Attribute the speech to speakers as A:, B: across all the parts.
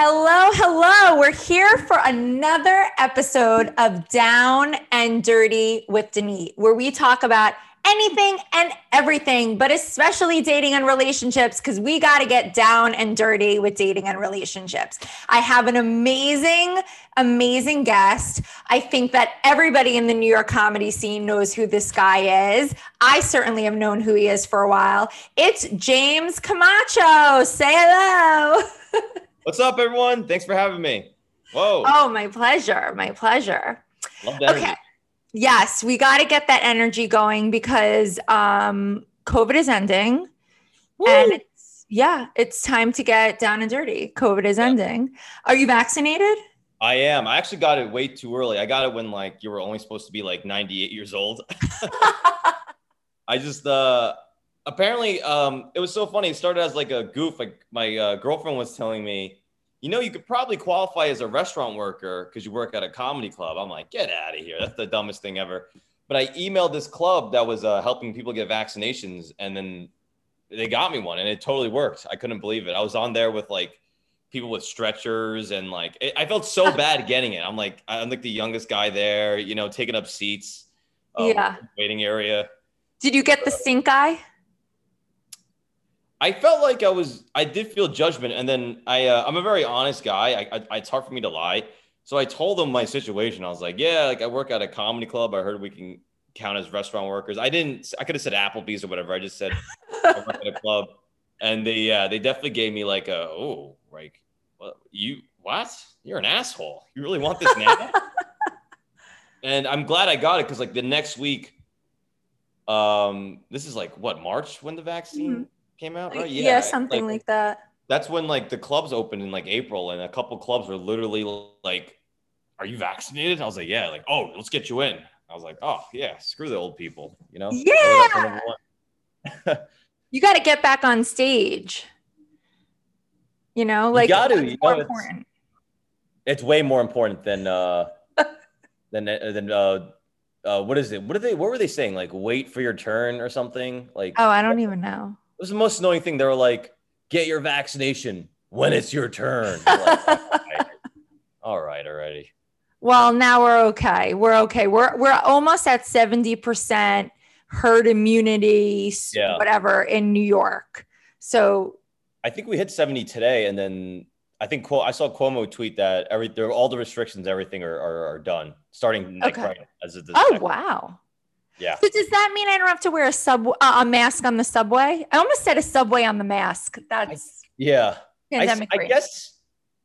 A: Hello, hello. We're here for another episode of Down and Dirty with Denise, where we talk about anything and everything, but especially dating and relationships, because we got to get down and dirty with dating and relationships. I have an amazing, amazing guest. I think that everybody in the New York comedy scene knows who this guy is. I certainly have known who he is for a while. It's James Camacho. Say hello.
B: What's up, everyone? Thanks for having me. Whoa.
A: Oh, my pleasure. My pleasure. Okay. Yes, we got to get that energy going because um, COVID is ending. Woo. And it's, yeah, it's time to get down and dirty. COVID is yeah. ending. Are you vaccinated?
B: I am. I actually got it way too early. I got it when like you were only supposed to be like 98 years old. I just uh apparently um it was so funny. It started as like a goof. Like my uh, girlfriend was telling me you know, you could probably qualify as a restaurant worker because you work at a comedy club. I'm like, get out of here. That's the dumbest thing ever. But I emailed this club that was uh, helping people get vaccinations, and then they got me one, and it totally worked. I couldn't believe it. I was on there with like people with stretchers, and like it, I felt so bad getting it. I'm like, I'm like the youngest guy there, you know, taking up seats,
A: um, yeah,
B: waiting area.
A: Did you get the stink eye?
B: I felt like I was, I did feel judgment. And then I, uh, I'm a very honest guy. I, I, it's hard for me to lie. So I told them my situation. I was like, yeah, like I work at a comedy club. I heard we can count as restaurant workers. I didn't, I could have said Applebee's or whatever. I just said I work at a club. And they, yeah, they definitely gave me like a, oh, like, well, you, what? You're an asshole. You really want this now? and I'm glad I got it because like the next week, um, this is like what March when the vaccine mm-hmm came out, right?
A: Yeah, yeah something like, like, that.
B: That's when like the clubs opened in like April, and a couple clubs were literally like, "Are you vaccinated?" I was like, "Yeah." Like, "Oh, let's get you in." I was like, "Oh yeah, screw the old people," you know?
A: Yeah. you got to get back on stage. You know, like
B: you got to. You know, it's, it's, way more important than uh than than uh uh, what is it? What are they? What were they saying? Like, wait for your turn or something? Like,
A: oh, I don't even know
B: was the most annoying thing. They were like, get your vaccination when it's your turn. Like, all, right. all right, already.
A: Well, now we're okay. We're okay. We're we're almost at 70% herd immunity, yeah. whatever, in New York. So
B: I think we hit 70 today, and then I think I saw Cuomo tweet that every all the restrictions, everything are, are, are done starting like okay. right as of
A: this Oh wow!
B: Yeah.
A: So does that mean I don't have to wear a sub uh, a mask on the subway? I almost said a subway on the mask. That's
B: I, yeah. Pandemic I, I guess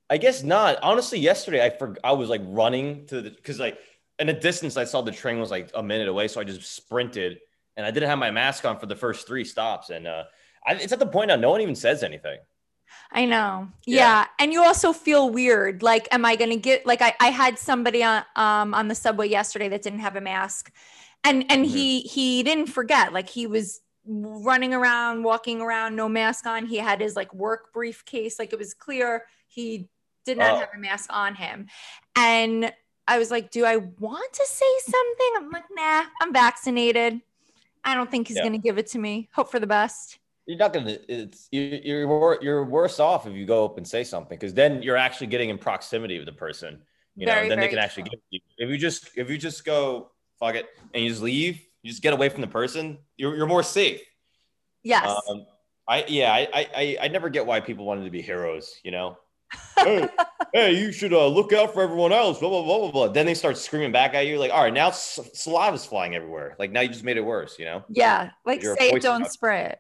B: I guess not. Honestly, yesterday I for, I was like running to the because like in a distance I saw the train was like a minute away, so I just sprinted and I didn't have my mask on for the first three stops, and uh, I, it's at the point now no one even says anything.
A: I know. Yeah. yeah. And you also feel weird. Like, am I gonna get like I, I had somebody on um on the subway yesterday that didn't have a mask and and mm-hmm. he he didn't forget like he was running around walking around no mask on. He had his like work briefcase like it was clear. He did not oh. have a mask on him. And i was like do i want to say something? I'm like nah i'm vaccinated. I don't think he's yeah. gonna give it to me. Hope for the best.
B: You're not gonna it's you're you're worse off if you go up and say something because then you're actually getting in proximity with the person you very, know then they can actually give you. If you just if you just go fuck it, and you just leave, you just get away from the person, you're, you're more safe.
A: Yes.
B: Um, I yeah, I, I I never get why people wanted to be heroes, you know. hey, hey, you should uh, look out for everyone else. Blah blah blah blah blah. Then they start screaming back at you, like, all right, now saliva's flying everywhere. Like now you just made it worse, you know.
A: Yeah, like You're say it, don't spray it.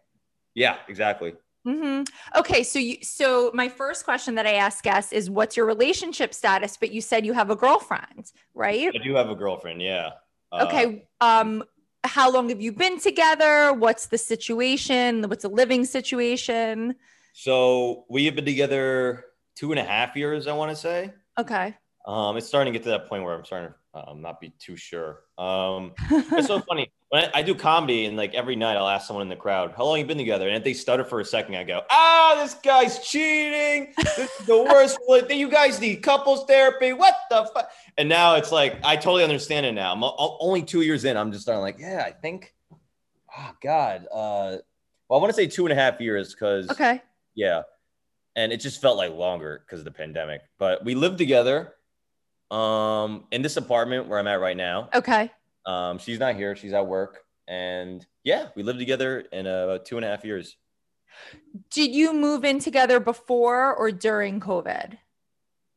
B: Yeah, exactly.
A: Mm-hmm. Okay, so you so my first question that I ask guests is, what's your relationship status? But you said you have a girlfriend, right?
B: I do have a girlfriend. Yeah.
A: Okay. Uh, um, how long have you been together? What's the situation? What's the living situation?
B: So we have been together two and a half years, I want to say.
A: Okay.
B: Um, it's starting to get to that point where I'm starting to um, not be too sure. Um, it's so funny when I, I, do comedy and like every night I'll ask someone in the crowd, "How long you been together?" And if they stutter for a second, I go, "Ah, this guy's cheating. This is the worst. Thing. You guys need couples therapy. What the fuck?" And now it's like I totally understand it now. I'm only two years in. I'm just starting like, yeah, I think. Oh God. Uh, well, I want to say two and a half years because.
A: Okay.
B: Yeah. and it just felt like longer because of the pandemic. But we lived together um, in this apartment where I'm at right now.
A: Okay.
B: Um, she's not here; she's at work, and yeah, we lived together in uh, two and a half years.
A: Did you move in together before or during COVID?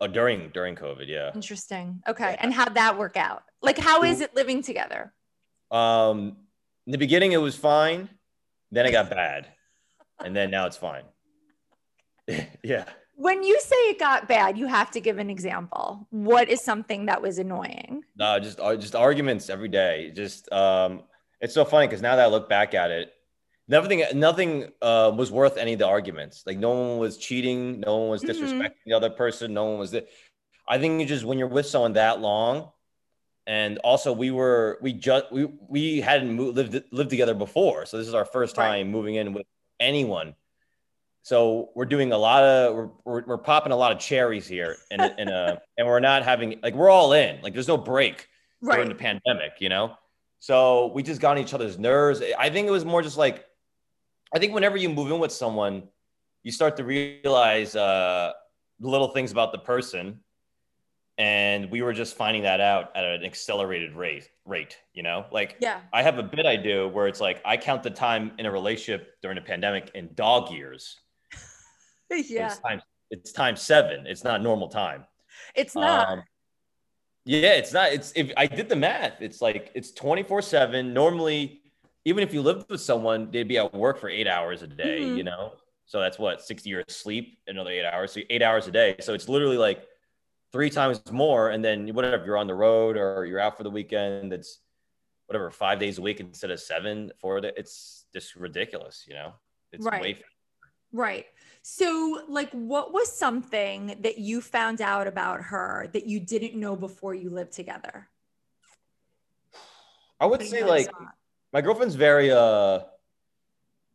B: Oh, during during COVID, yeah.
A: Interesting. Okay.
B: Yeah.
A: And how'd that work out? Like, how is it living together?
B: Um, in the beginning, it was fine. Then it got bad, and then now it's fine. yeah.
A: When you say it got bad, you have to give an example. What is something that was annoying?
B: No, just uh, just arguments every day. Just um, it's so funny because now that I look back at it, nothing nothing uh, was worth any of the arguments. Like no one was cheating, no one was
A: Mhm.
B: disrespecting the other person, no one was. Th- I think you just when you're with someone that long, and also we were we just we we hadn't moved, lived lived together before, so this is our first
A: Right.
B: time moving in with anyone. So we're doing a lot of we're, we're, we're popping a lot of cherries here, and in a and we're not having like we're all in like there's no break during the pandemic, you know? So we just got on each other's nerves. I think it was more just like, I think whenever you move in with someone, you start to realize uh, little things about the person. And we were just finding that out at an accelerated rate, rate, you know? Like
A: Yeah.
B: I have a bit I do where it's like I count the time in a relationship during the pandemic in dog years.
A: Yeah.
B: It's time it's time seven. It's not normal time.
A: It's not.
B: Um, yeah, it's not. It's if I did the math, it's like it's 24 7. Normally, even if you lived with someone, they'd be at work for eight hours a day,
A: Mhm.
B: you know? So that's what 60 years sleep, another eight hours. So eight hours a day. So it's literally like three times more. And then whatever, you're on the road or you're out for the weekend, it's whatever, five days a week instead of seven for it. It's just ridiculous, you know? It's
A: Right.
B: way
A: Right. So, like, what was something that you found out about her that you didn't know before you lived together?
B: I would say
A: you on the
B: like my girlfriend's very uh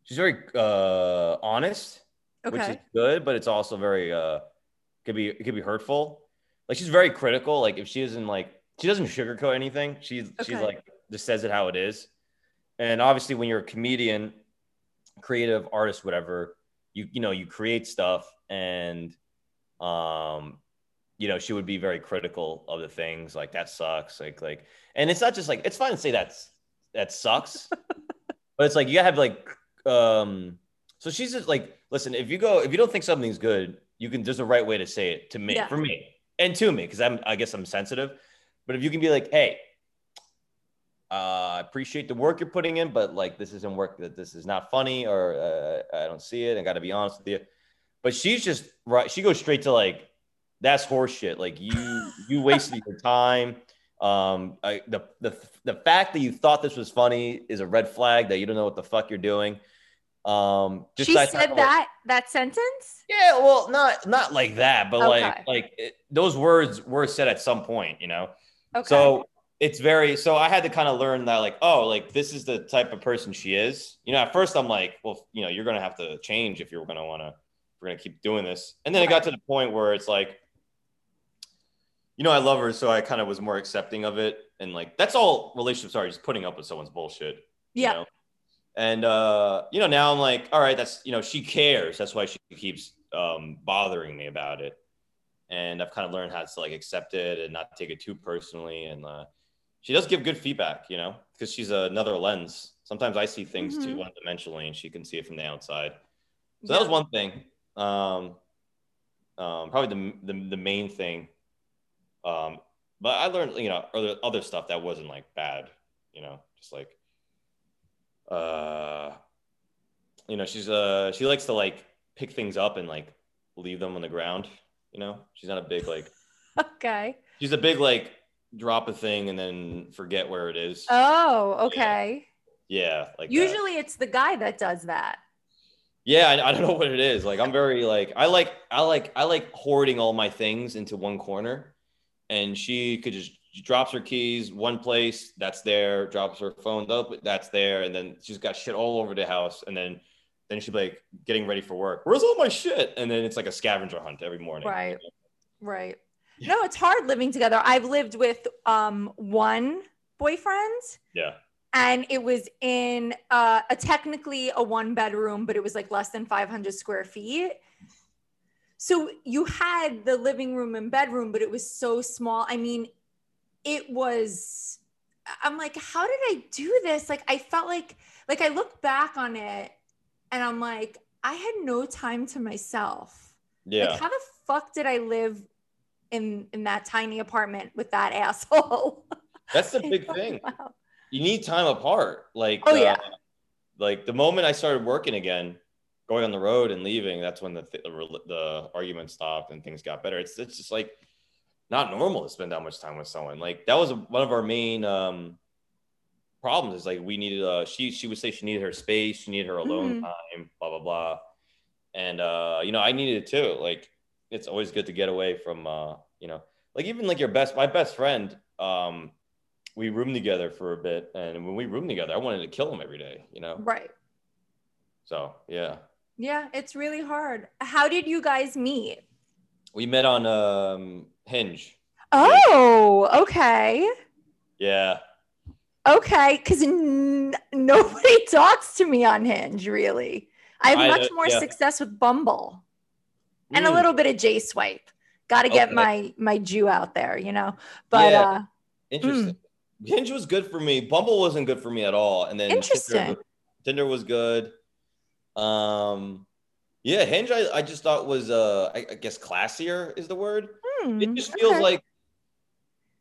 B: she's very uh honest which is good but it's also very uh could be it could be hurtful. Like she's very critical. Like if she isn't like she doesn't sugarcoat anything. She's she's like just says it how it is. And obviously when you're a comedian creative artist whatever you you know you create stuff and um you know she would be very critical of the things like that sucks like like and it's not just like it's fine to say that's that sucks but it's like you have like um so she's just like listen if you go if you don't think something's good you can there's a right way to say it to me
A: Yeah.
B: for me and to me because i'm i guess i'm sensitive but if you can be like hey uh, I appreciate the work you're putting in, but like this isn't work. That this is not funny, or uh, I don't see it. I got to be honest with you. But she's just right. She goes straight to like, that's horseshit. Like you, you wasted your time. Um, I, the the the fact that you thought this was funny is a red flag. That you don't know what the fuck you're doing. Um, just
A: She
B: that
A: said
B: of-
A: that that sentence.
B: Yeah, well, not not like that, but
A: Okay.
B: like like it, those words were said at some point, you know.
A: Okay.
B: So it's very so I had to kind of learn that like, oh, like this is the type of person she is. You know, at first I'm like, well, you know, you're gonna have to change if you're gonna wanna we're gonna keep doing this. And then it got to the point where it's like, you know, I love her, so I kind of was more accepting of it. And like that's all relationships are, just putting up with someone's bullshit. you
A: yeah.
B: know? And uh, you know, now I'm like, all right, that's you know, she cares. That's why she keeps um bothering me about it. And I've kind of learned how to like accept it and not take it too personally. And uh, she does give good feedback, you know, because she's another lens. Sometimes I see things too
A: Mhm.
B: one dimensionally, and she can see it from the outside. So
A: Yeah.
B: that was one thing. Um, um, probably the, the the main thing. Um, but I learned, you know, other other stuff that wasn't like bad, you know, just like, uh, you know, she's uh she likes to like pick things up and like leave them on the ground. You know, she's not a big like
A: Okay.
B: she's a big like drop a thing and then forget where it is.
A: Oh, okay.
B: yeah, like that.
A: Usually it's the guy that does that.
B: Yeah, I, I don't know what it is. Like I'm very like I like I like I like hoarding all my things into one corner, and she could just she drops her keys one place that's there, drops her phone up that's there, and then she's got shit all over the house, and then then she'd be like getting ready for work. Where's all my shit? And then it's like a scavenger hunt every morning.
A: Right. Right. No, it's hard living together. I've lived with um one boyfriend
B: Yeah.
A: and it was in uh, a technically a one bedroom, but it was like less than 500 square feet. So you had the living room and bedroom, but it was so small. I mean, it was I'm like, how did I do this? Like I felt like like I look back on it and I'm like, I had no time to myself.
B: Yeah.
A: Like how the fuck did I live in in that tiny apartment with that asshole?
B: That's the big thing.
A: Wow.
B: You need time apart. Like
A: Oh, yeah.
B: uh, like the moment I started working again, going on the road and leaving, that's when the th- the, the argument stopped and things got better. It's it's just like not normal to spend that much time with someone. Like that was one of our main um problems is like we needed uh she she would say she needed her space, she needed her alone
A: Mhm.
B: time, blah blah blah. And uh you know, I needed it too. Like it's always good to get away from uh you know, like even like your best my best friend um we roomed together for a bit and when we roomed together, I wanted to kill him every day, you know.
A: Right.
B: So, yeah.
A: Yeah, it's really hard. How did you guys meet?
B: We met on um Hinge.
A: Oh, okay.
B: Yeah.
A: Okay, because n- nobody talks to me on Hinge, really. I have
B: I,
A: much
B: uh,
A: more
B: yeah.
A: success with Bumble and a
B: Mm.
A: little bit of J Swipe. Got to get
B: Okay.
A: my my Jew out there, you know. But
B: Yeah.
A: uh,
B: Interesting. Hinge was good for me. Bumble wasn't good for me at all. And then Tinder-
A: Interesting.
B: Tinder, was good. Um, yeah, Hinge I, I just thought was uh I, I guess classier is the word.
A: hmm,
B: It just feels
A: okay.
B: like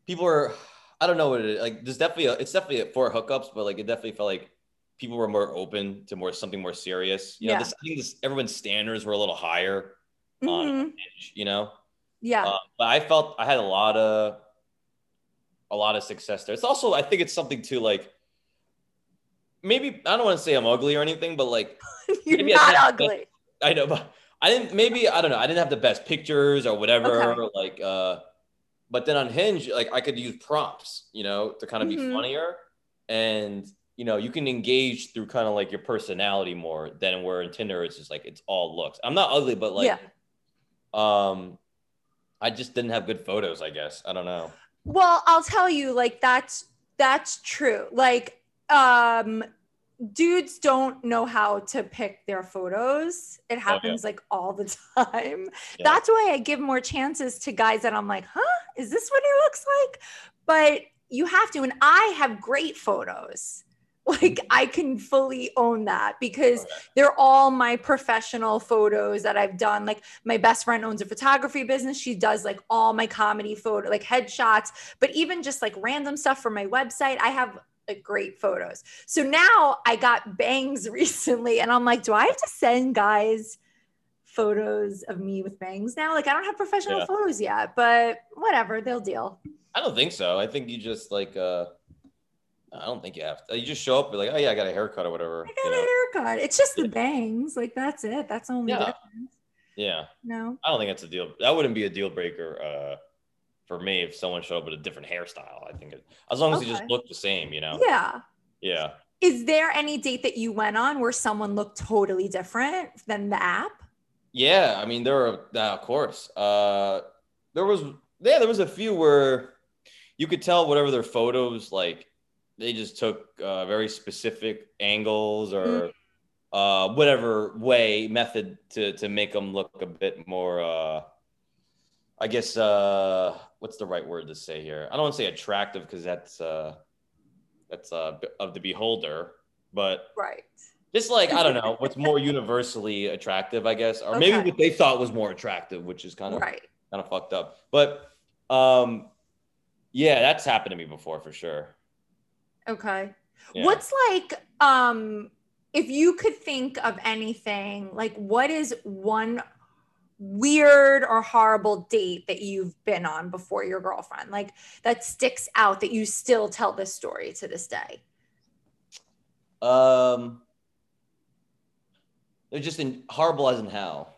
B: people are I don't know what it is. Like there's definitely a, it's definitely for hookups, but like it definitely felt like people were more open to more something more serious. You know,
A: Yeah.
B: this, I think this everyone's standards were a little higher on
A: Mhm.
B: Hinge, you know.
A: yeah,
B: Uh, but I felt I had a lot of a lot of success there. It's also I think it's something to like maybe I don't want to say I'm ugly or anything, but like
A: you're
B: maybe I
A: not
B: said-
A: ugly.
B: I know, but I didn't maybe I don't know. I didn't have the best pictures or whatever.
A: Okay.
B: Like uh but then on Hinge, like I could use prompts, you know, to kind of be
A: Mhm.
B: funnier. And you know, you can engage through kind of like your personality more than where in Tinder it's just like it's all looks. I'm not ugly, but like
A: yeah.
B: Um I just didn't have good photos, I guess. I don't know.
A: Well, I'll tell you, like that's that's true. Like, um, dudes don't know how to pick their photos. It happens like all the time.
B: Yeah.
A: That's why I give more chances to guys that I'm like, huh, is this what he looks like? But you have to, and I have great photos. Like I can fully own that because they're all my professional photos that I've done. Like my best friend owns a photography business. She does like all my comedy photo, like headshots, but even just like random stuff for my website. I have like great photos. So now I got bangs recently and I'm like, do I have to send guys photos of me with bangs now? Like I don't have professional
B: Yeah.
A: photos yet, but whatever, they'll deal.
B: I don't think so. I think you just like uh I don't think you have to. You just show up, be like, oh yeah, I got a haircut or whatever.
A: I
B: you
A: got
B: know?
A: a haircut. It's just the bangs. Like that's it. That's the only
B: Yeah.
A: difference.
B: Yeah.
A: No.
B: I don't think that's a deal. That wouldn't be a deal breaker uh for me if someone showed up with a different hairstyle. I think it, as long as you just
A: Okay.
B: look the same, you know.
A: Yeah.
B: Yeah.
A: Is there any date that you went on where someone looked totally different than the app?
B: Yeah, I mean, there are, uh, of course. Uh, there was, yeah, there was a few where you could tell whatever their photos, like they just took uh, very specific angles or uh, whatever way method to to make them look a bit more. Uh, I guess uh, what's the right word to say here? I don't want to say attractive because that's uh, that's uh, of the beholder, but
A: Right.
B: just like I don't know what's more universally attractive, I guess, or maybe what they thought was more attractive, which is kind of
A: Right.
B: kind of fucked up. But um, yeah, that's happened to me before for sure.
A: Okay.
B: Yeah.
A: What's like um if you could think of anything, like what is one weird or horrible date that you've been on before your girlfriend? Like that sticks out that you still tell this story to this day.
B: um, they're just in horrible as in how.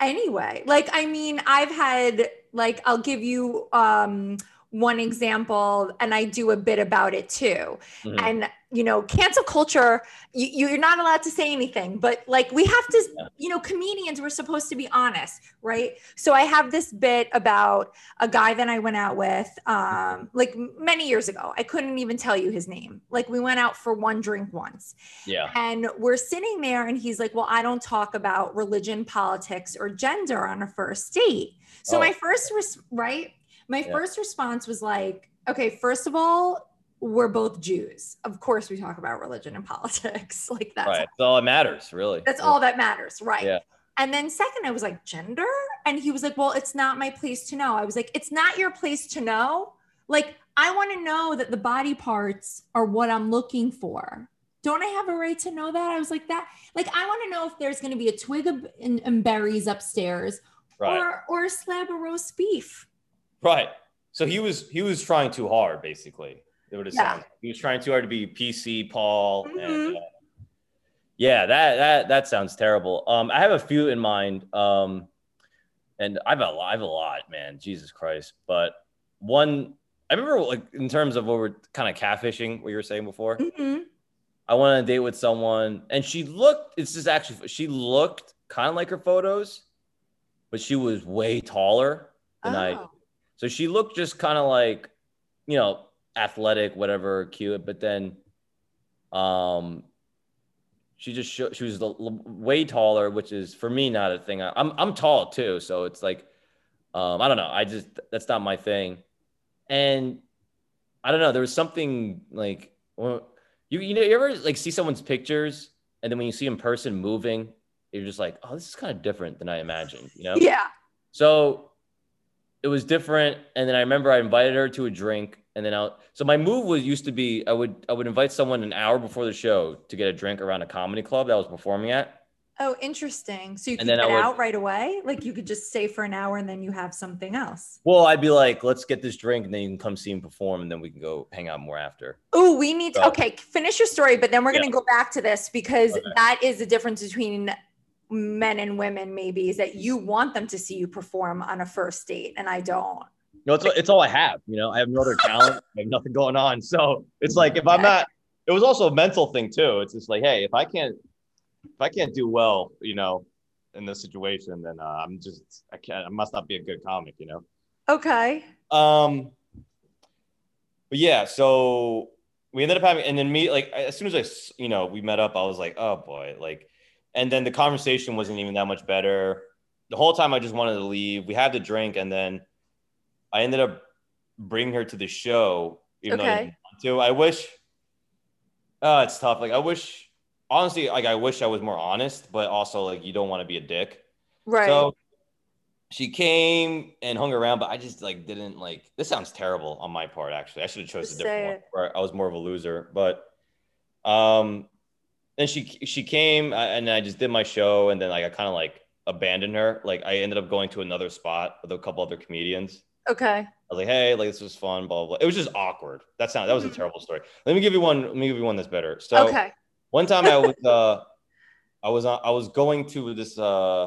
A: Anyway, like I mean, I've had like I'll give you um one example and I do a bit about it too.
B: Mhm.
A: And you know, cancel culture, you, you're not allowed to say anything, but like we have to,
B: Yeah.
A: you know, comedians we're supposed to be honest, right? So I have this bit about a guy that I went out with um like many years ago. I couldn't even tell you his name. Like we went out for one drink once.
B: Yeah.
A: And we're sitting there, and he's like, Well, I don't talk about religion, politics, or gender on a first date. So,
B: Oh.
A: my first, res- right? My
B: Yeah.
A: first response was like, Okay, first of all, we're both Jews. Of course, we talk about religion and politics. like, that's,
B: Right. That's all that matters, really.
A: that's all that matters. Right.
B: Yeah.
A: And then, second, I was like, Gender? And he was like, Well, it's not my place to know. I was like, It's not your place to know. Like, I want to know that the body parts are what I'm looking for. Don't I have a right to know that? I was like that. Like I want to know if there's going to be a twig of and, and berries upstairs,
B: Right.
A: or or a slab of roast beef.
B: Right. So he was he was trying too hard, basically. It would have
A: Yeah.
B: sounded. He was trying too hard to be PC, Paul.
A: Mhm.
B: And, uh, yeah, that that that sounds terrible. Um, I have a few in mind. Um, and I've a lot, I have a lot, man. Jesus Christ. But one, I remember like in terms of what we're kind of catfishing, what you were saying before.
A: Mhm.
B: I went on a date with someone, and she looked. It's just actually she looked kind of like her photos, but she was way taller than I. So she looked just kind of like, you know, athletic, whatever, cute. But then, um, she just she was l- way taller, which is for me not a thing. I, I'm I'm tall too, so it's like, um, I don't know. I just that's not my thing, and I don't know. There was something like, well, you you know, you ever like see someone's pictures, and then when you see in person moving, you're just like, oh, this is kind of different than I imagined, you know?
A: Yeah.
B: So it was different. And then I remember I invited her to a drink. And then out. so my move was used to be I would I would invite someone an hour before the show to get a drink around a comedy club that I was performing at.
A: Oh, interesting. So you could get
B: would-
A: out right away. Like you could just stay for an hour and then you have something else.
B: Well, I'd be like, let's get this drink and then you can come see him perform and then we can go hang out more after.
A: Oh, we need to, okay, finish your story, but then we're going to go back to this because
B: Okay.
A: that is the difference between men and women, maybe, is that you want them to see you perform on a first date, and I don't.
B: No, it's it's all I have. You know, I have no other talent. I have nothing going on. So it's like if I'm not. It was also a mental thing too. It's just like, hey, if I can't, if I can't do well, you know, in this situation, then uh, I'm just I can't. I must not be a good comic. You know.
A: Okay.
B: Um. But yeah, so we ended up having, and then me, like, as soon as I, you know, we met up, I was like, oh boy, like, and then the conversation wasn't even that much better. The whole time I just wanted to leave. We had the drink, and then I ended up bringing her to the show, even though I didn't want to. I wish, oh, it's tough. Like, I wish, honestly, like, I wish I was more honest, but also, like, you don't want to be a dick.
A: Right.
B: So she came and hung around, but I just like didn't like. This sounds terrible on my part. Actually, I should have chosen a different one. Where I was more of a loser, but um, then she she came and I just did my show, and then like I kind of like abandoned her. Like I ended up going to another spot with a couple other comedians.
A: okay.
B: I was like, hey, like this was fun, blah blah. blah. It was just awkward. That sound that was a
A: Mhm.
B: terrible story. Let me give you one. Let me give you one that's better. So
A: okay.
B: one time I was uh I was uh, I was going to this uh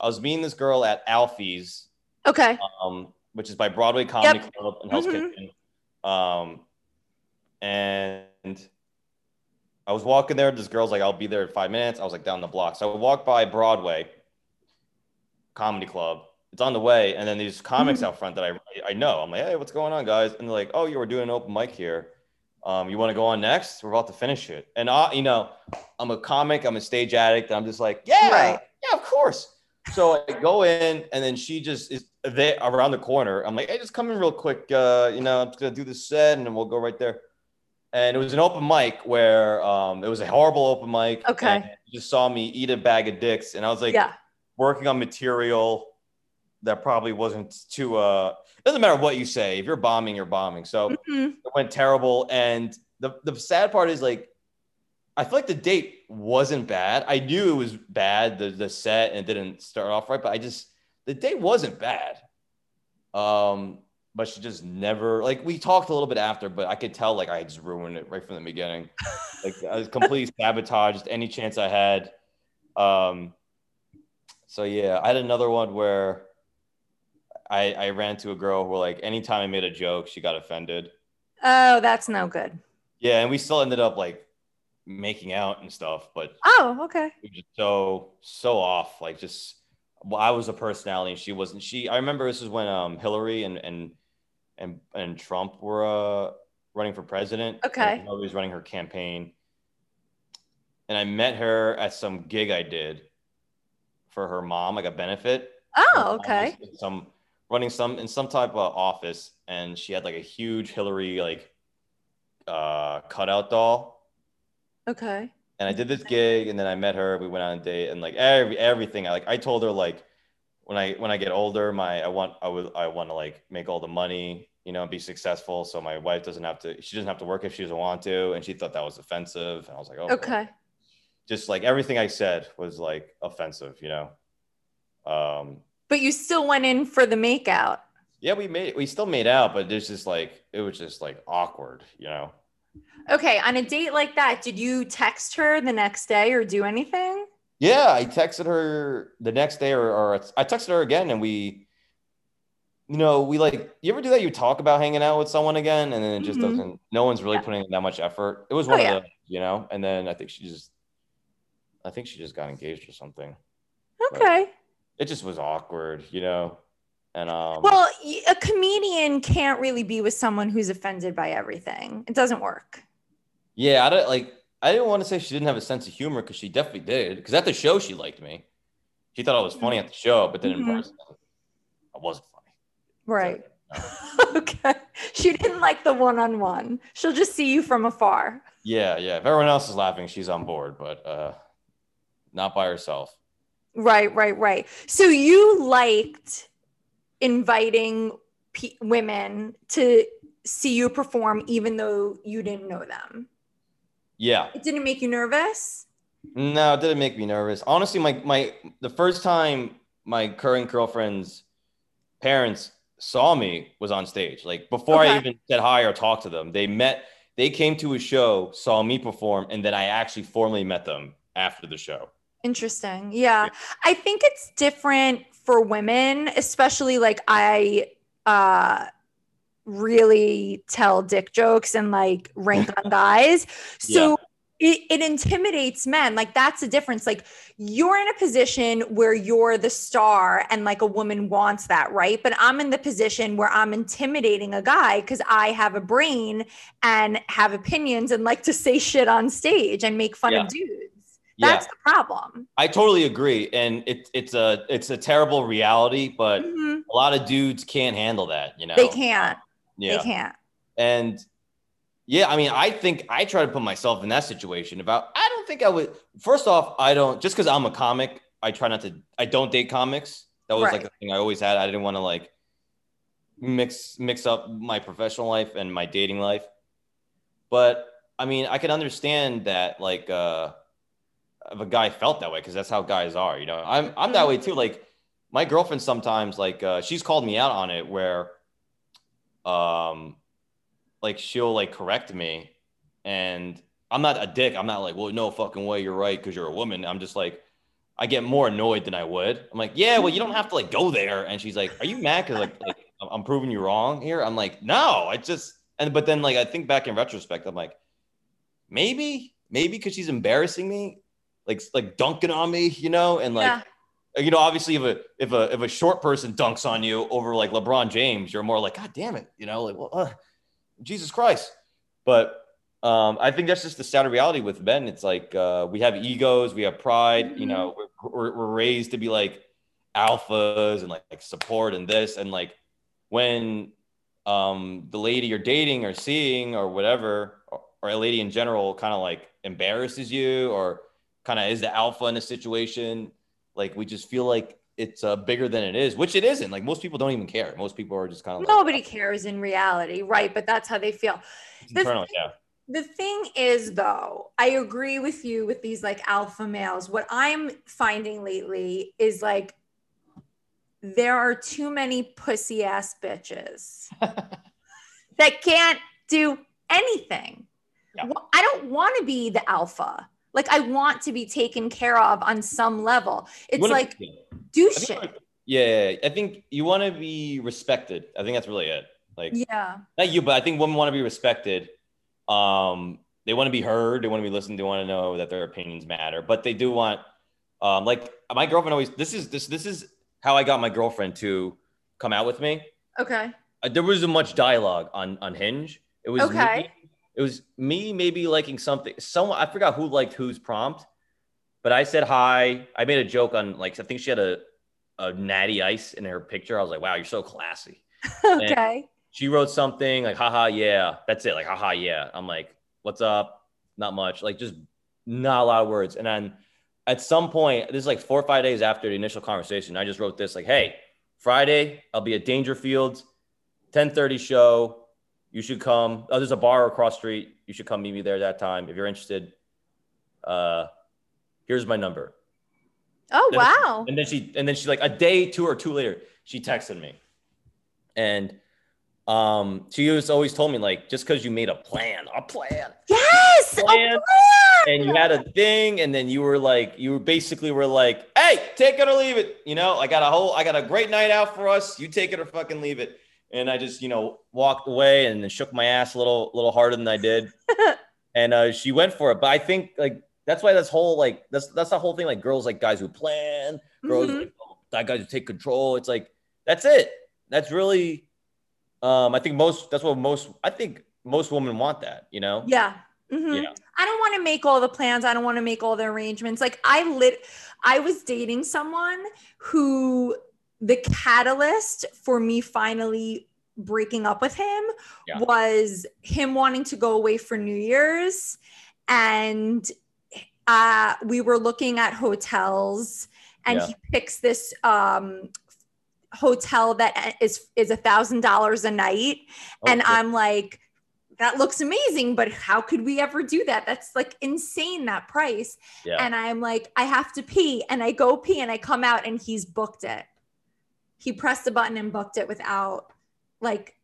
B: I was meeting this girl at Alfie's
A: Okay.
B: um which is by Broadway Comedy Club in Hell's
A: Mhm.
B: Kitchen. Um and I was walking there. This girl's like, I'll be there in five minutes. I was like down the block. So I walked by Broadway Comedy Club. It's on the way, and then these comics
A: Mhm.
B: out front that I I know. I'm like, hey, what's going on, guys? And they're like, oh, you were doing an open mic here. Um, you want to go on next? We're about to finish it. And I, you know, I'm a comic. I'm a stage addict. I'm just like, yeah,
A: Right.
B: yeah, of course. So I go in, and then she just is there around the corner. I'm like, hey, just come in real quick. Uh, you know, I'm just gonna do this set, and then we'll go right there. And it was an open mic where um, it was a horrible open mic.
A: Okay.
B: and you just saw me eat a bag of dicks, and I was like,
A: yeah.
B: working on material that probably wasn't too uh it doesn't matter what you say if you're bombing you're bombing so
A: Mhm.
B: it went terrible and the the sad part is like i feel like the date wasn't bad i knew it was bad the the set and it didn't start off right but i just the date wasn't bad um but she just never like we talked a little bit after but i could tell like i just ruined it right from the beginning like i was completely sabotaged any chance i had um so yeah, I had another one where I, I ran into a girl who like anytime I made a joke, she got offended.
A: Oh, that's no good.
B: Yeah, and we still ended up like making out and stuff, but
A: Oh, okay.
B: so so off. Like just well, I was a personality and she wasn't. She I remember this is when um Hillary and and and and Trump were uh running for president.
A: Okay.
B: Hillary was running her campaign. And I met her at some gig I did for her mom, like a benefit.
A: Oh, okay.
B: Some running some in some type of office, and she had like a huge Hillary like uh cutout doll.
A: Okay.
B: And I did this gig, and then I met her. We went on a date, and like every everything. I like I told her like when I when I get older, my I want I would I want to like make all the money, you know, be successful. So my wife doesn't have to. She doesn't have to work if she doesn't want to. And she thought that was offensive. And I was like, oh,
A: Okay.
B: Just like everything I said was like offensive, you know. Um,
A: But you still went in for the makeout.
B: yeah, we made we still made out, but there's just like it was just like awkward, you know.
A: Okay. On a date like that, did you text her the next day or do anything?
B: Yeah, I texted her the next day, or, or I texted her again, and we, you know, we like. You ever do that? You talk about hanging out with someone again, and then it just
A: Mhm.
B: doesn't. No one's really
A: Yeah.
B: putting in that much effort. It was
A: Oh,
B: one
A: yeah.
B: of the, you know, and then I think she just, I think she just got engaged or something.
A: Okay.
B: It just was awkward, you know, and um.
A: Well, a comedian can't really be with someone who's offended by everything. It doesn't work.
B: Yeah, I don't like. I didn't want to say she didn't have a sense of humor because she definitely did. Because at the show, she liked me. She thought I was funny at the show, but then in
A: Mhm.
B: person, I wasn't funny.
A: Right.
B: No.
A: okay. She didn't like the one on one. She'll just see you from afar.
B: Yeah, yeah. If everyone else is laughing, she's on board, but uh, not by herself.
A: Right, right, right. So you liked inviting pe women to see you perform, even though you didn't know them.
B: Yeah.
A: It didn't make you nervous.
B: No, it didn't make me nervous. Honestly, my my the first time my current girlfriend's parents saw me was on stage. Like before I even said hi or talked to them, they met. They came to a show, saw me perform, and then I actually formally met them after the show.
A: Interesting. Yeah.
B: Yeah.
A: I think it's different for women, especially like I uh really tell dick jokes and like rank on guys. So it, it intimidates men. Like that's the difference. Like you're in a position where you're the star and like a woman wants that, right? But I'm in the position where I'm intimidating a guy because I have a brain and have opinions and like to say shit on stage and make fun
B: Yeah.
A: of dudes.
B: Yeah.
A: That's the problem.
B: I totally agree, and it's it's a it's a terrible reality, but
A: Mhm.
B: a lot of dudes can't handle that. You know,
A: They can't.
B: Yeah,
A: They can't.
B: and yeah, I mean, I think I try to put myself in that situation. About I don't think I would. First off, I don't just because I'm a comic. I try not to. I don't date comics. That was like
A: Right.
B: a thing I always had. I didn't want to like mix mix up my professional life and my dating life. But I mean, I can understand that like uh if a guy felt that way because that's how guys are. You know, I'm I'm that way too. Like my girlfriend sometimes like uh, she's called me out on it where um like she'll like correct me and I'm not a dick. I'm not like, well, no fucking way, you're right because you're a woman. I'm just like, I get more annoyed than I would. I'm like, yeah, well, you don't have to like go there. And she's like, are you mad because like, like I'm- I'm proving you wrong here? I'm like, no, I just and but then like I think back in retrospect, I'm like, maybe, maybe because she's embarrassing me, like like dunking on me, you know, and like
A: yeah.
B: you know, obviously if a if a if a short person dunks on you over like LeBron James, you're more like, God damn it, you know, like well, uh, Jesus Christ. But um, I think that's just the sad reality with men. It's like uh, we have egos, we have pride. You know, we're, we're, we're raised to be like alphas and like, like support and this and like when um, the lady you're dating or seeing or whatever, or, or a lady in general, kind of like embarrasses you or kind of is the alpha in a situation like we just feel like it's uh, bigger than it is, which it isn't. Like most people don't even care. Most people are just kind of like,
A: Nobody cares in reality, right? But that's how they feel. the
B: internal, yeah.
A: The thing is, though, I agree with you with these like alpha males. What I'm finding lately is like there are too many pussy ass bitches that can't do anything.
B: Yeah.
A: I don't want to be the alpha. Like I want to be taken care of on some level. It's like. Do
B: I
A: shit.
B: Yeah, I think you want to be respected. I think that's really it. Like,
A: Yeah.
B: not you, but I think women want to be respected. Um, they want to be heard. They want to be listened. They want to know that their opinions matter. But they do want, um, like my girlfriend always. This is this this is how I got my girlfriend to come out with me.
A: Okay.
B: Uh, there wasn't much dialogue on on Hinge. It was
A: Okay.
B: Me, it was me maybe liking something. Someone I forgot who liked whose prompt, but I said hi. I made a joke on like I think she had a a natty ice in her picture. I was like, wow, you're so classy.
A: okay.
B: She wrote something like, haha, yeah. That's it. Like, haha, yeah. I'm like, what's up? Not much. Like, just not a lot of words. And then at some point, this is like four or five days after the initial conversation, I just wrote this like, hey, Friday, I'll be at Dangerfield, 1030 show. You should come. Oh, there's a bar across street. You should come meet me there that time. If you're interested, uh, here's my number.
A: Oh
B: Then-
A: wow.
B: And then she, and then she like a day, two or two later, she texted me, and um, she was always told me like, just because you made a plan, a plan,
A: Yes. a
B: Plan.
A: plan!
B: and you had a thing, and then you were like, you were basically were like, hey, take it or leave it. You know, I got a whole, I got a great night out for us. You take it or fucking leave it. And I just, you know, walked away and then shook my ass a little, little harder than I did. and uh, she went for it. But I think like that's why this whole like that's that's the whole thing. Like girls like guys who plan, girls
A: Mhm.
B: like oh, that guys who take control. It's like that's it. That's really, um, I think most. That's what most. I think most women want that. You know.
A: Yeah. Mhm.
B: Yeah.
A: I don't want to make all the plans. I don't want to make all the arrangements. Like I lit I was dating someone who the catalyst for me finally breaking up with him
B: Yeah.
A: was him wanting to go away for New Year's and uh we were looking at hotels and
B: Yeah.
A: he picks this um hotel that is is a thousand dollars a night and I'm like, that looks amazing, but how could we ever do that? That's like insane, that price.
B: yeah.
A: And I'm like, I have to pee. And I go pee and I come out and he's booked it. He pressed a button and booked it without like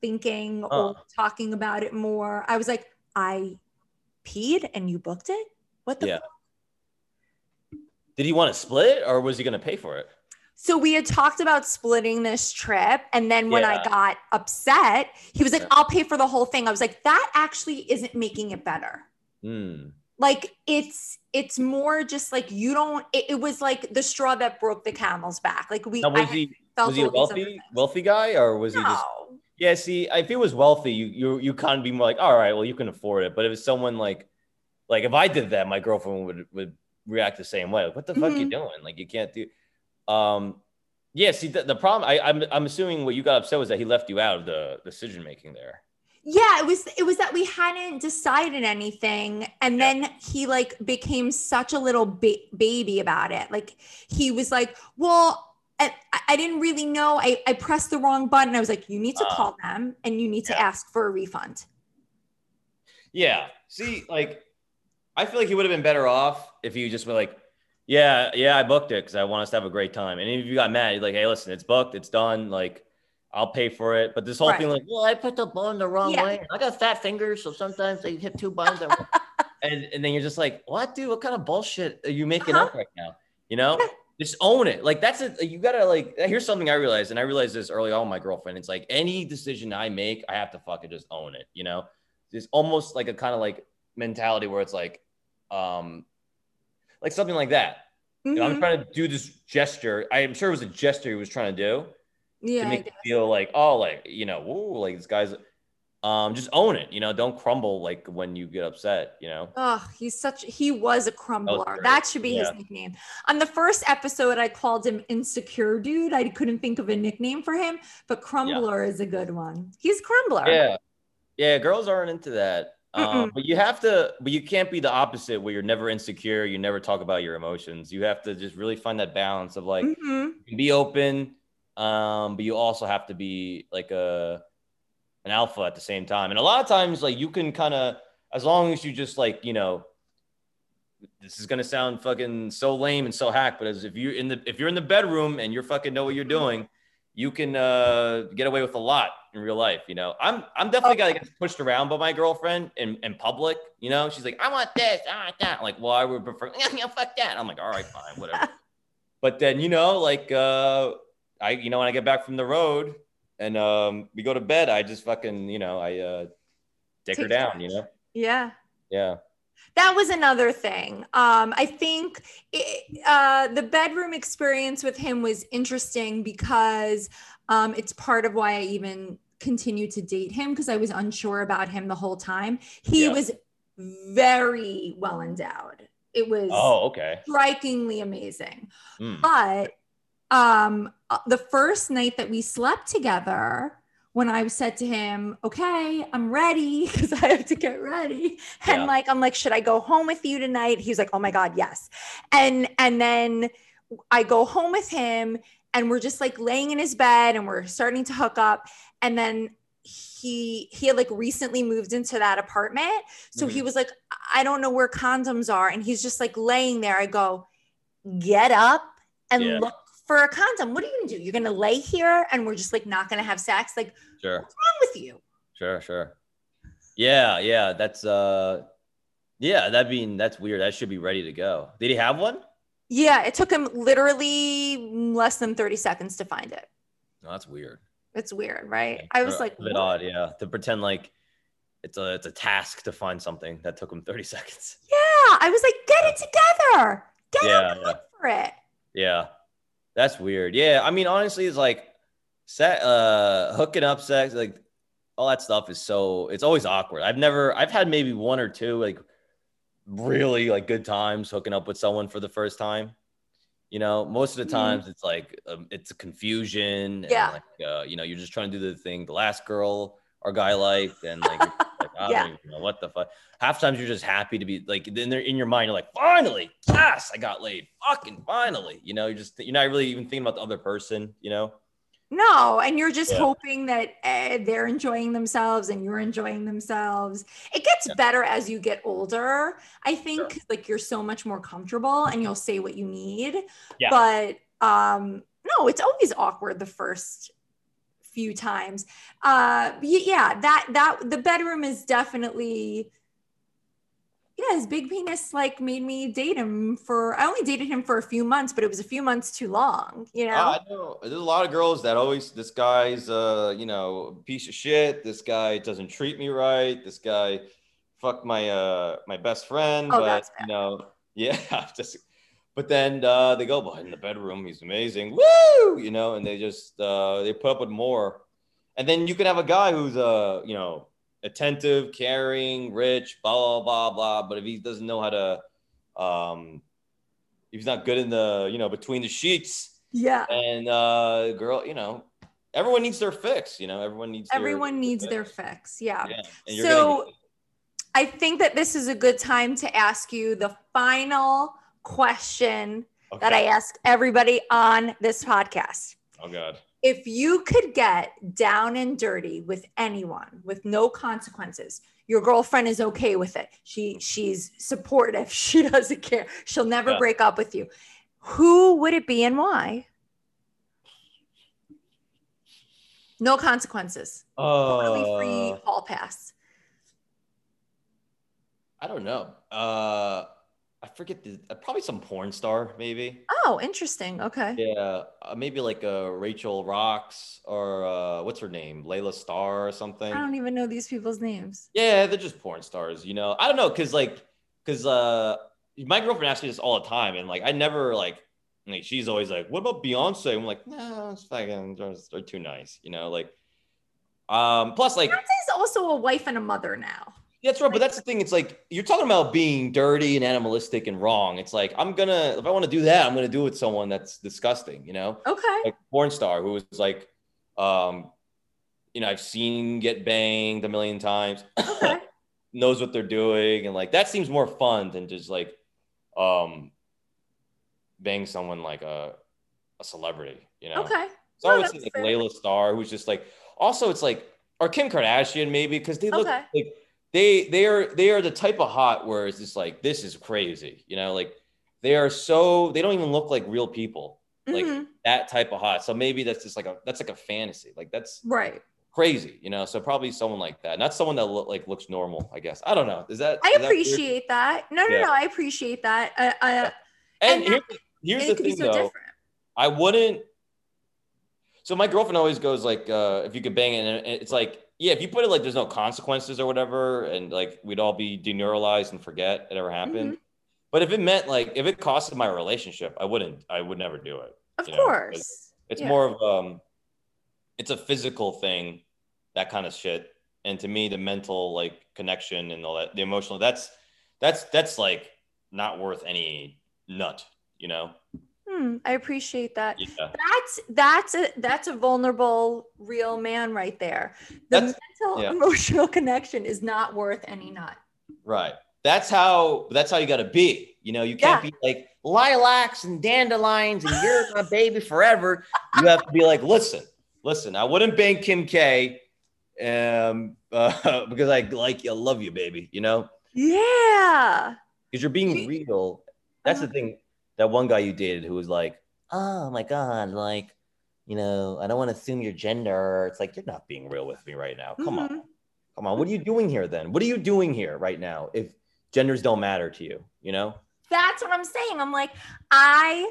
A: thinking
B: Huh.
A: or talking about it more. I was like, I peed and you booked it? What the
B: Yeah.
A: fuck?
B: Did he want to split it or was he going to pay for it?
A: So we had talked about splitting this trip. And then when I got upset, he was like,
B: Yeah.
A: I'll pay for the whole thing. I was like, that actually isn't making it better.
B: Hmm.
A: like it's it's more just like you don't it, it was like the straw that broke the camel's back like we
B: Now, was he
A: felt
B: was he a
A: all these other
B: wealthy wealthy guy or was he just
A: no
B: Yeah, see, if he was wealthy, you you you kind of be more like, all right, well, you can afford it. But if it's someone like, like if I did that, my girlfriend would would react the same way. Like, what the fuck you
A: Mhm.
B: doing? Like, you can't do. Um, yeah. See, the, the problem, I, I'm I'm assuming what you got upset was that he left you out of the decision making there.
A: yeah it was it was that we hadn't decided anything and
B: Yeah.
A: then he like became such a little ba- baby about it like he was like well I, I didn't really know I, I pressed the wrong button i was like you need to
B: Ah.
A: call them and you need to ask for a refund
B: Yeah. See, like, I feel like he would have been better off if he just were like, yeah, yeah, I booked it because I want us to have a great time. And if you got mad, you're like, hey, listen, it's booked, it's done. Like, I'll pay for it. But this whole
A: Right.
B: thing, like,
C: Well, I put the button the wrong
A: Yeah.
C: way. I got fat fingers, so sometimes they hit two once.
B: and, and then you're just like, what, dude? What kind of bullshit are you making
A: Uh-huh.
B: up right now? You know, just own it. Like that's it. You gotta like. Here's something I realized, and I realized this early on with my girlfriend. It's like any decision I make, I have to fucking just own it. You know, it's almost like a kind of like mentality where it's like, um, like something like that. You know, I'm trying to do this gesture. I am sure it was a gesture he was trying to do
A: yeah
B: to make you feel like, oh, like you know, woo, like this guy's. Um, just own it. You know, don't crumble like when you get upset. You know.
A: Oh, he's such he was a crumbler. That should be his nickname. On the first episode, I called him insecure dude. I couldn't think of a nickname for him, but crumbler is a good one. He's crumbler.
B: Yeah, yeah. Girls aren't into that. Um, but you have to, but you can't be the opposite where you're never insecure. You never talk about your emotions. You have to just really find that balance of like
A: Mhm.
B: can be open, um, but you also have to be like a an alpha at the same time. And a lot of times, like you can kind of, as long as you just like you know, this is gonna sound fucking so lame and so hack, but as if you're in the if you're in the bedroom and you're fucking know what you're doing, you can uh, get away with a lot in real life. You know, I'm I'm definitely gonna get pushed around by my girlfriend in, in public. You know, she's like, I want this, I want that. I'm like, well, I would prefer, yeah, yeah, fuck that. I'm like, all right, fine, whatever. but then you know, like uh, I, you know, when I get back from the road and um, we go to bed, I just fucking, you know, I uh, take her down.
A: charge.
B: You know,
A: Yeah.
B: yeah.
A: That was another thing. Um, I think it, uh, the bedroom experience with him was interesting because um, it's part of why I even continued to date him because I was unsure about him the whole time. He
B: Yeah.
A: was very well endowed. It was
B: Oh, okay.
A: strikingly amazing.
B: Mm.
A: But um, uh, the first night that we slept together, when I said to him, "Okay, I'm ready," because I have to get ready, and
B: Yeah.
A: like I'm like, "Should I go home with you tonight?" He's like, "Oh my god, yes," and and then I go home with him, and we're just like laying in his bed, and we're starting to hook up, and then he he had like recently moved into that apartment. So he mm. was like i don't know where condoms are. And he's just like laying there. I go get up and
B: Yeah.
A: look for a condom what are you gonna do you're gonna lay here and we're just like not gonna have sex like
B: Sure.
A: what's wrong with you
B: Sure, sure. Yeah, yeah. That's uh yeah, that being that's weird. That should be ready to go. Did he have one?
A: yeah it took him literally less than 30 seconds to find it
B: No, that's weird.
A: it's weird right i was like
B: a bit
A: what?
B: odd, yeah. To pretend like it's a it's a task to find something that took him 30 seconds.
A: yeah i was like get it together get
B: Yeah, yeah.
A: for it
B: Yeah. That's weird. Yeah. I mean, honestly, it's like set uh hooking up sex, like all that stuff is so it's always awkward. I've never I've had maybe one or two like really like good times hooking up with someone for the first time. You know, most of the
A: Mhm.
B: times it's like um, it's a confusion. And
A: Yeah.
B: Like, uh, you know, you're just trying to do the thing the last girl or guy liked, and like, like I
A: Yeah.
B: don't even know what the fuck. Half times you're just happy to be like then they're in your mind. You're like, finally, yes, I got laid. Fucking finally. You know, you're just you're not really even thinking about the other person. You know.
A: No, and you're just
B: Yeah.
A: hoping that eh, they're enjoying themselves and you're enjoying themselves. It gets
B: Yeah.
A: better as you get older. I think like you're so much more comfortable and you'll say what you need.
B: Yeah.
A: But um no, it's always awkward the first few times. Uh yeah, that that the bedroom is definitely yeah, his big penis like made me date him for I only dated him for a few months, but it was a few months too long, you know?
B: Uh, I know there's a lot of girls that always this guy's uh you know piece of shit. This guy doesn't treat me right. This guy fucked my uh my best friend.
A: Oh,
B: but you know yeah just. But then uh, they go, but in the bedroom, he's amazing. Woo! You know, and they just uh, they put up with more. And then you can have a guy who's uh, you know, attentive, caring, rich, blah blah blah blah. But if he doesn't know how to, um, if he's not good in the you know between the sheets,
A: yeah.
B: and uh girl you know everyone needs their fix you know everyone needs their-
A: Everyone needs their fix. Yeah.
B: yeah and you're
A: So- I think that this is a good time to ask you the final question that I ask everybody on this podcast.
B: oh god
A: If you could get down and dirty with anyone with no consequences, your girlfriend is okay with it. She she's supportive. She doesn't care. She'll never
B: Yeah.
A: break up with you. Who would it be and why? No consequences. Totally free
B: uh,
A: hall pass.
B: i don't know uh i forget the uh, probably some porn star maybe
A: Oh, interesting. Okay.
B: yeah uh, maybe like uh rachel rocks or uh what's her name layla star or something
A: I don't even know these people's names.
B: Yeah, they're just porn stars, you know. I don't know, cause like, cause uh, my girlfriend asks me this all the time, and like, I never like, like she's always like, "What about Beyonce?" I'm like, "No, it's fucking, they're, they're too nice," you know. Like, um, plus like,
A: Beyonce's also a wife and a mother now.
B: That's right, but that's the thing. It's like you're talking about being dirty and animalistic and wrong. It's like I'm gonna, if I want to do that, I'm gonna do it with someone that's disgusting, you know
A: Okay.
B: like porn star who was like, um, you know, I've seen get banged a million times,
A: Okay.
B: knows what they're doing, and like that seems more fun than just like, um, bang someone like a, a celebrity, you know.
A: Okay.
B: So
A: No,
B: I would say like
A: fair.
B: Layla Starr, who's just like, also it's like, or Kim Kardashian maybe because they look
A: Okay.
B: like they they are they are the type of hot where it's just like this is crazy, you know, like they are so they don't even look like real people like
A: Mhm.
B: that type of hot. So maybe that's just like a that's like a fantasy. Like that's
A: right.
B: crazy, you know. So probably someone like that, not someone that look like looks normal. I guess I don't know. Is that?
A: I
B: is
A: appreciate that. No, no,
B: Yeah.
A: no. I appreciate that. Uh, uh,
B: And
A: and
B: here's, the- here's
A: and
B: the
A: it could be
B: thing
A: so
B: though.
A: different.
B: I wouldn't. So my girlfriend always goes like, uh, if you could bang it, and it's like, yeah, if you put it like there's no consequences or whatever, and like we'd all be deneuralized and forget it ever happened. But if it meant like if it costed my relationship, I wouldn't. I would never do it.
A: Of
B: you know,
A: course.
B: It's
A: Yeah.
B: more of um, it's a physical thing, that kind of shit. And to me, the mental like connection and all that, the emotional, that's that's that's like not worth any nut, you know?
A: Hmm, I appreciate that.
B: Yeah.
A: That's that's a that's a vulnerable real man right there. The
B: That's-
A: mental
B: yeah.
A: emotional connection is not worth any nut.
B: Right. That's how that's how you gotta be. You know, you can't
A: Yeah.
B: be like lilacs and dandelions and you're my baby forever. You have to be like, listen, listen, I wouldn't bang Kim K um uh, because I like you, I love you, baby, you know?
A: Yeah.
B: because you're being real. That's the
A: Uh-huh.
B: thing. That one guy you dated who was like, "Oh my god, like, you know, I don't want to assume your gender." It's like you're not being real with me right now. Come on,
A: Mhm.
B: come on. What are you doing here then? What are you doing here right now? If genders don't matter to you, you know?
A: That's what I'm saying. I'm like, I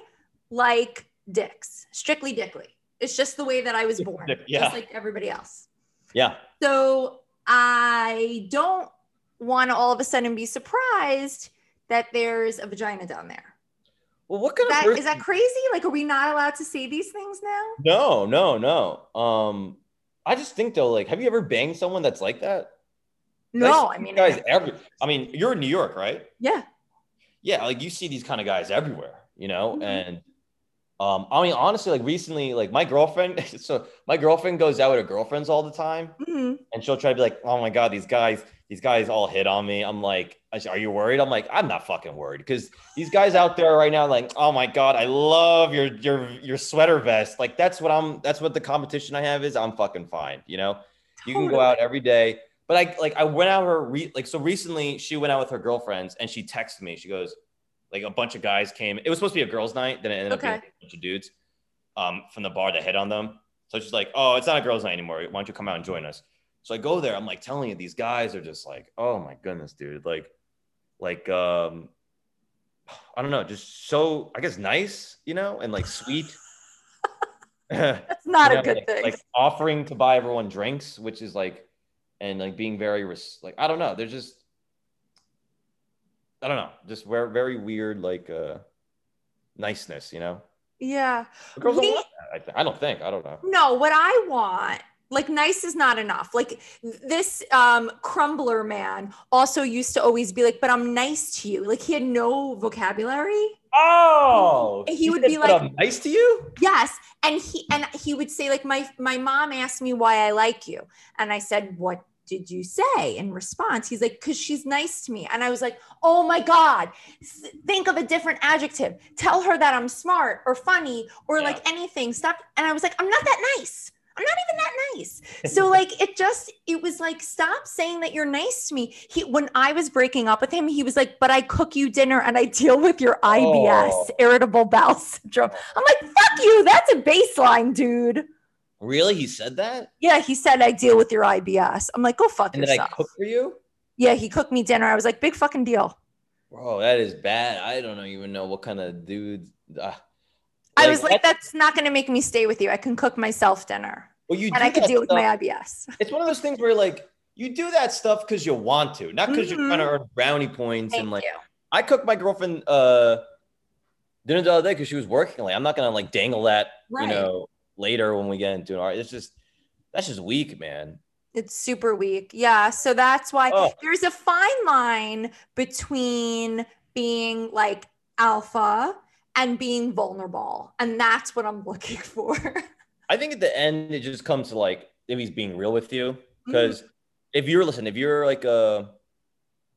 A: like dicks, strictly dickly. It's just the way that I was born,
B: Yeah.
A: just like everybody else.
B: Yeah,
A: So I don't want to all of a sudden be surprised that there's a vagina down there.
B: Well, what kind
A: That,
B: of
A: is that crazy? Like, are we not allowed to say these things now?
B: No, no, no. Um, I just think though, like, have you ever banged someone that's like that?
A: No, I mean,
B: guys, every. I mean, you're in New York, right?
A: yeah.
B: yeah, like you see these kind of guys everywhere, you know,
A: Mhm.
B: and um, I mean, honestly, like recently, like my girlfriend, so my girlfriend goes out with her girlfriends all the time,
A: hmm
B: and she'll try to be like, "Oh my god, these guys, these guys all hit on me." I'm like, "Are you worried?" I'm like, "I'm not fucking worried," because these guys out there right now, like, "Oh my god, I love your your your sweater vest." Like that's what I'm. That's what the competition I have is. I'm fucking fine, you know. You can go out every day, but I like I went out her re- like so recently. She went out with her girlfriends, and she texted me. She goes, like a bunch of guys came. It was supposed to be a girls' night, then it ended up being a bunch of dudes um, from the bar that hit on them. So she's like, "Oh, it's not a girls' night anymore. Why don't you come out and join us?" So I go there. I'm like telling you, these guys are just like, "Oh my goodness, dude!" Like, like, um, I don't know, just so I guess nice, you know, and like sweet.
A: That's not
B: You
A: a good
B: like,
A: thing.
B: Like offering to buy everyone drinks, which is like, and like being very res- like I don't know. They're just, I don't know, just very very weird like uh niceness, you know.
A: yeah.
B: Girls
A: We-
B: don't want that. I, th- I don't think. I don't know.
A: No, what I want, like nice is not enough. Like this um crumbler man also used to always be like, but I'm nice to you. Like he had no vocabulary.
B: Oh,
A: He would
B: said,
A: be like-
B: I'm nice to you."
A: Yes. And he and he would say, like, my my mom asked me why I like you. And I said, What did you say in response? He's like, because she's nice to me. And I was like, oh my God, think of a different adjective. Tell her that I'm smart or funny or
B: Yeah.
A: like anything. Stop. And I was like, I'm not that nice. I'm not even that nice. So like it just it was like stop saying that you're nice to me. He when I was breaking up with him, he was like, "But I cook you dinner and I deal with your IBS,
B: Oh.
A: irritable bowel syndrome." I'm like, "Fuck you. That's a baseline, dude."
B: Really? He said that?
A: Yeah, he said I deal with your IBS. I'm like, "Go fuck
B: And then I
A: yourself."
B: cook for you?
A: yeah, he cooked me dinner. I was like, "Big fucking deal."
B: Bro, that is bad. I don't even know what kind of dude. Uh,
A: I was like,
B: that-
A: "That's not going to make me stay with you. I can cook myself dinner
B: well, you
A: and I can
B: that
A: deal with my IBS."
B: It's one of those things where like you do that stuff because you want to, not because you're
A: Mhm.
B: trying to earn brownie points
A: Thank
B: and like
A: you.
B: I cooked my girlfriend uh dinner the other day because she was working late. I'm not gonna like dangle that,
A: Right.
B: you know, later when we get into it. All right, it's just that's just weak, man.
A: It's super weak. Yeah. So that's why
B: Oh.
A: there's a fine line between being like alpha and being vulnerable. And that's what I'm looking for.
B: I think at the end it just comes to like if he's being real with you.
A: Mm-hmm.
B: Because if you're listen, if you're like a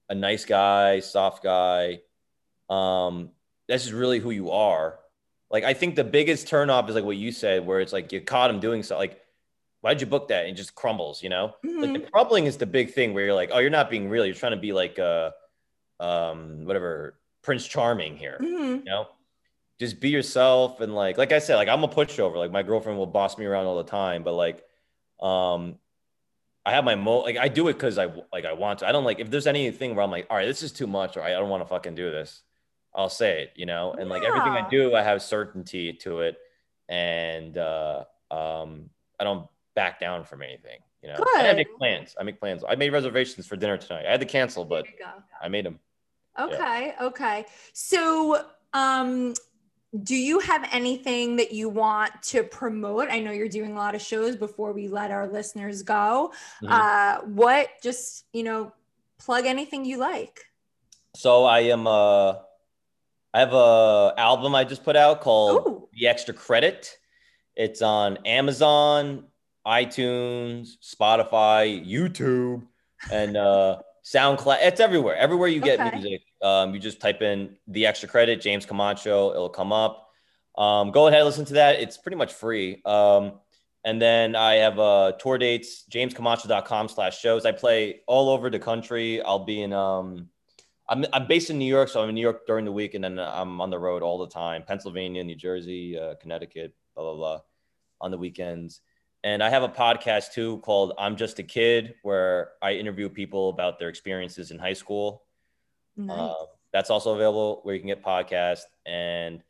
B: a nice guy, soft guy, um, that's just really who you are. Like I think the biggest turnoff is like what you said, where it's like you caught him doing so like, why'd you book that? And it just crumbles, you know? Like
A: Mhm.
B: the crumbling is the big thing where you're like, oh, you're not being real. You're trying to be like uh um whatever Prince Charming here.
A: Mhm.
B: You know? Just be yourself and like like I said, like I'm a pushover. Like my girlfriend will boss me around all the time, but like um I have my mo like I do it because I like I want to. I don't like if there's anything where I'm like, all right, this is too much, or I don't want to fucking do this. I'll say it, you know, and like everything I do, I have certainty to it, and uh, um, I don't back down from anything. You know, And I make plans. I make plans. I made reservations for dinner tonight. I had to cancel, but
A: There you go.
B: I made them.
A: Okay, okay. So, um, do you have anything that you want to promote? I know you're doing a lot of shows before we let our listeners go.
B: Mhm.
A: Uh, what just, you know, plug anything you like.
B: So I am. Uh, I have a album I just put out called
A: Ooh,
B: The Extra Credit. It's on Amazon, iTunes, Spotify, YouTube, and uh, SoundCloud. It's everywhere. Everywhere you get
A: Okay.
B: music, um, you just type in The Extra Credit, James Camacho. It'll come up. Um, go ahead, listen to that. It's pretty much free. Um, and then I have uh, tour dates, jamescamacho.com slash shows. I play all over the country. I'll be in, um, I'm, I'm based in New York, so I'm in New York during the week, and then I'm on the road all the time Pennsylvania, New Jersey, uh, Connecticut, blah, blah, blah, on the weekends. And I have a podcast too called I'm Just a Kid, where I interview people about their experiences in high school.
A: nice.
B: Um, that's also available where you can get podcasts. And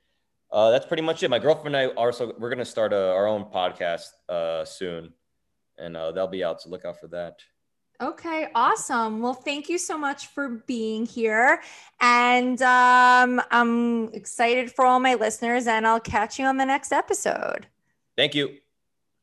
B: uh, that's pretty much it. My girlfriend and I are also, we're going to start a, our own podcast uh, soon. And uh, they'll be out, so look out for that.
A: Okay, awesome. Well, thank you so much for being here. And um, I'm excited for all my listeners, and I'll catch you on the next episode.
B: Thank you.